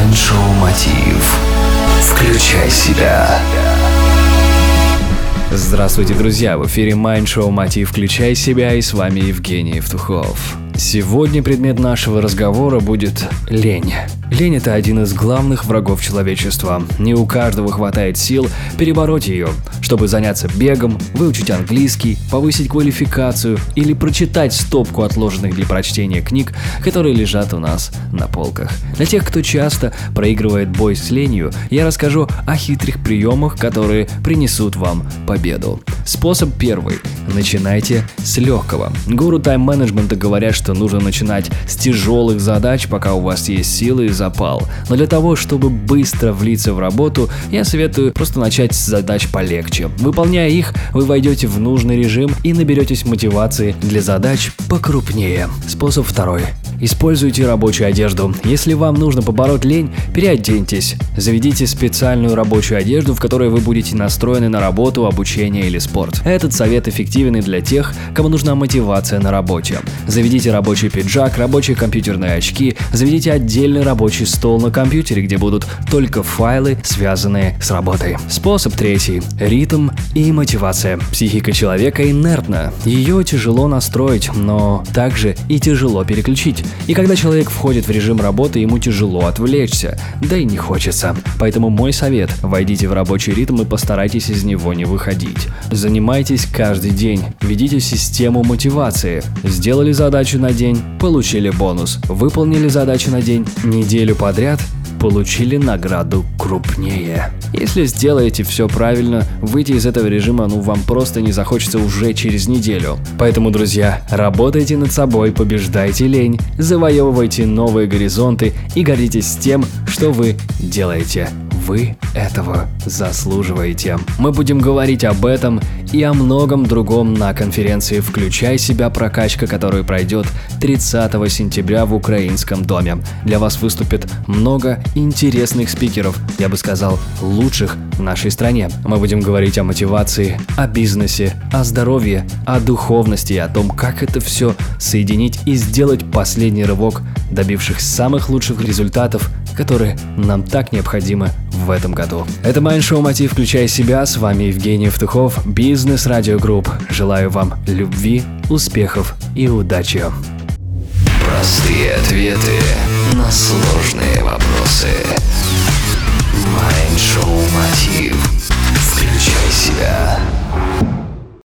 Майншоу Мотив. Включай себя. Здравствуйте, друзья! В эфире Show Мотив «Включай себя» и с вами Евгений Евтухов. Сегодня предмет нашего разговора будет лень. Лень – это один из главных врагов человечества. Не у каждого хватает сил перебороть ее, чтобы заняться бегом, выучить английский, повысить квалификацию или прочитать стопку отложенных для прочтения книг, которые лежат у нас на полках. Для тех, кто часто проигрывает бой с ленью, я расскажу о хитрых приемах, которые принесут вам победу. Способ первый. Начинайте с легкого. Гуру тайм-менеджмента говорят, что нужно начинать с тяжелых задач, пока у вас есть силы и запал. Но для того, чтобы быстро влиться в работу, я советую просто начать с задач полегче. Выполняя их, вы войдете в нужный режим и наберетесь мотивации для задач покрупнее. Способ второй. Используйте рабочую одежду. Если вам нужно побороть лень, переоденьтесь. Заведите специальную рабочую одежду, в которой вы будете настроены на работу, обучение или спорт. Этот совет эффективен и для тех, кому нужна мотивация на работе. Заведите рабочий пиджак, рабочие компьютерные очки, заведите отдельный рабочий стол на компьютере, где будут только файлы, связанные с работой. Способ третий. Ритм и мотивация. Психика человека инертна. Ее тяжело настроить, но также и тяжело переключить. И когда человек входит в режим работы, ему тяжело отвлечься, да и не хочется. Поэтому мой совет – войдите в рабочий ритм и постарайтесь из него не выходить. Занимайтесь каждый день, ведите систему мотивации. Сделали задачу на день – получили бонус. Выполнили задачу на день неделю подряд – получили награду крупнее. Если сделаете все правильно, выйти из этого режима ну вам просто не захочется уже через неделю. Поэтому, друзья, работайте над собой, побеждайте лень, завоевывайте новые горизонты и гордитесь тем, что вы делаете. Вы этого заслуживаете. Мы будем говорить об этом и о многом другом на конференции «Включай себя. Прокачка», которая пройдет 30 сентября в Украинском доме. Для вас выступит много интересных спикеров, я бы сказал, лучших в нашей стране. Мы будем говорить о мотивации, о бизнесе, о здоровье, о духовности и о том, как это все соединить и сделать последний рывок, добившись самых лучших результатов, которые нам так необходимы в этом году. Это Майндшоу Мотив «Включай себя». С вами Евгений Евтухов, Business Radio Group. Желаю вам любви, успехов и удачи. Простые ответы на сложные вопросы.